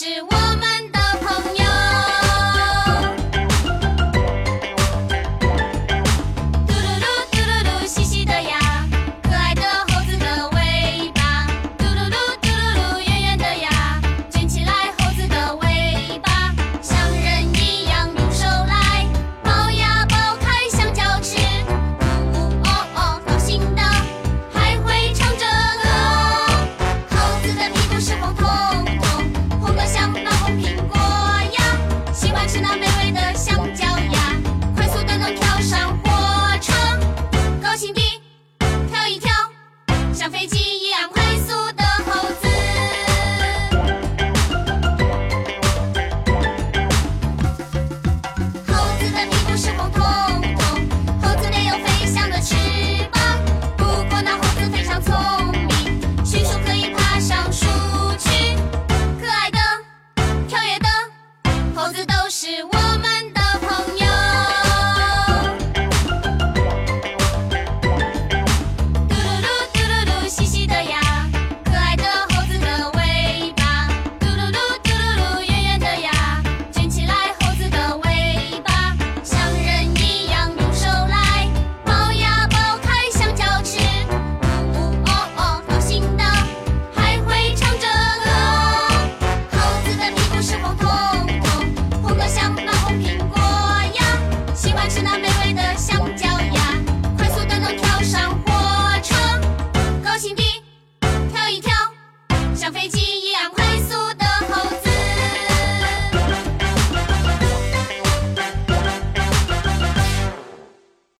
是我。是那美味的香蕉呀快速的能跳上火车高兴地跳一跳像飞机一样快是我。飞机。